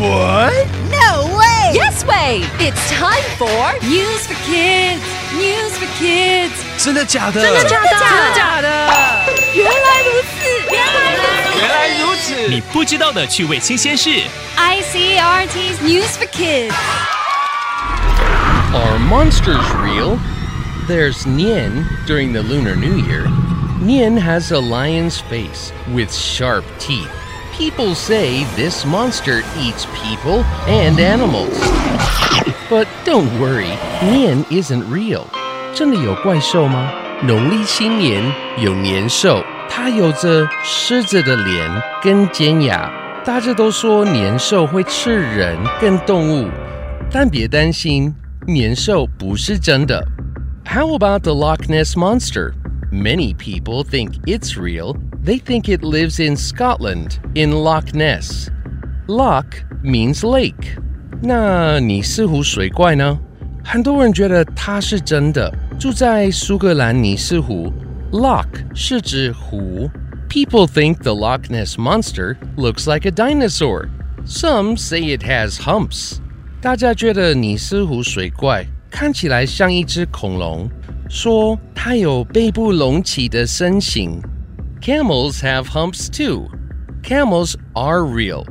What? No way! Yes way! It's time for News for Kids. News for Kids. 真的假的？真的假的？真的假的？原来如此，原来如此。原来如此！你不知道的趣味新鲜事。 ICRT's News for Kids. Are monsters real? There's Nian during the Lunar New Year. Nian has a lion's face with sharp teeth. People say this monster eats people and animals. But don't worry, Nian isn't real. 真的有怪兽吗？农历新年有年兽，它有着狮子的脸跟尖牙。大家都说年兽会吃人跟动物，但别担心，年兽不是真的。How about the Loch Ness Monster? Many people think it's real. They think it lives in Scotland, in Loch Ness. Loch means lake. 那尼斯湖水怪呢？很多人觉得它是真的，住在苏格兰尼斯湖。Loch 是指湖。People think the Loch Ness monster looks like a dinosaur. Some say it has humps. 大家觉得尼斯湖水怪看起来像一只恐龙，说它有背部隆起的身形。 Camels have humps too. Camels are real.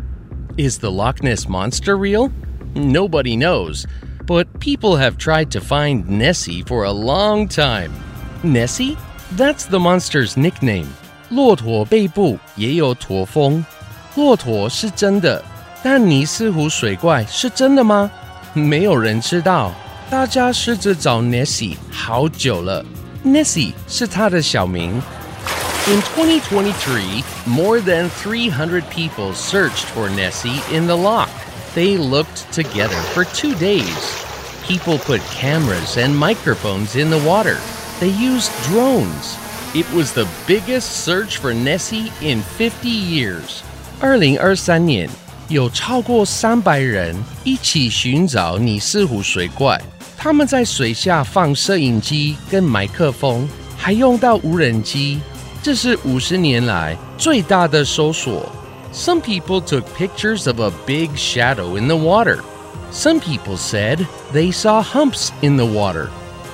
Is the Loch Ness monster real? Nobody knows, but people have tried to find Nessie for a long time. Nessie? That's the monster's nickname. 骆驼背部也有驼峰，骆驼是真的，但尼斯湖水怪是真的吗？没有人知道。大家试着找 Nessie 好久了，Nessie 是它的小名。 in 2023, more than 300 people searched for Nessie in the loch. They looked together for two days. People put cameras and microphones in the water. They used drones. It was the biggest search for Nessie in 50 years. 二零二三年，有超过三百人一起寻找尼斯湖水怪。他们在水下放摄影机跟麦克风，还用到无人机这是五十年来最大的搜索。Some people took pictures of a big shadow in the water. Some people said they saw humps in the water.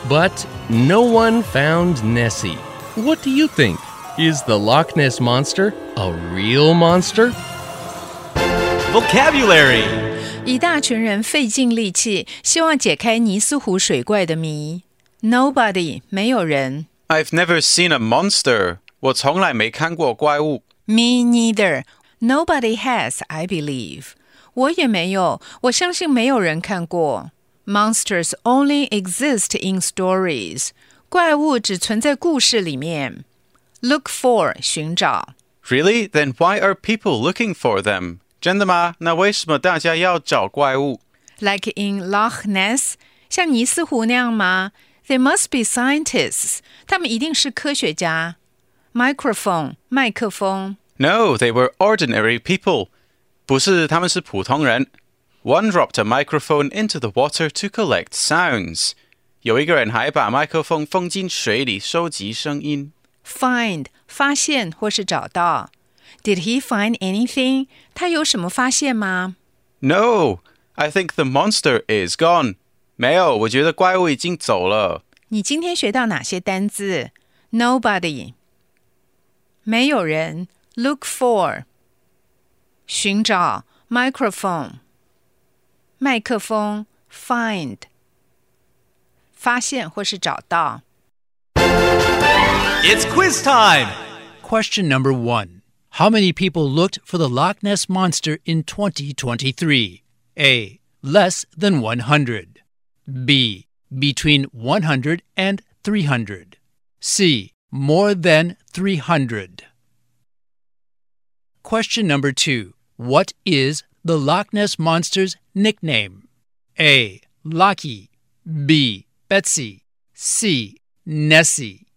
But no one found Nessie. What do you think? Is the Loch Ness Monster a real monster? Vocabulary 一大群人费尽力气，希望解开尼斯湖水怪的谜。Nobody，没有人。 I've never seen a monster. 我从来没看过怪物。 Me neither. Nobody has, I believe. 我也没有，我相信没有人看过。Monsters only exist in stories. 怪物只存在故事里面。Look for 寻找。 Really? Then why are people looking for them? 真的吗？那为什么大家要找怪物？ Like in Loch Ness，像尼斯湖那样吗？They must be scientists. 他们一定是科学家。 Microphone 麦克风。 No, they were ordinary people. 不是，他们是普通人。One dropped a microphone into the water to collect sounds. 有一个人还把麦克风放进水里收集声音。 Find 发现或是找到。Did he find anything？他有什么发现吗 No, I think the monster is gone. 没有，我觉得怪物已经走了。你今天学到哪些单字？Nobody， 没有人。Look for，寻找。Microphone，麦克风。Find，发现或是找到。 It's quiz time. Question number one How many people looked for the Loch Ness Monster in 2023? A. Less than 100. B. Between 100 and 300. C. More than 300. Question number two What is the Loch Ness Monster's nickname? A. Lockie. B. Betsy. C. Nessie.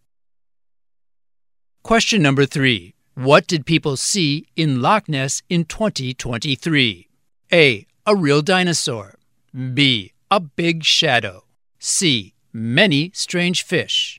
Question number three What did people see in Loch Ness in 2023? A. A real dinosaur. B. A big shadow. C. Many strange fish.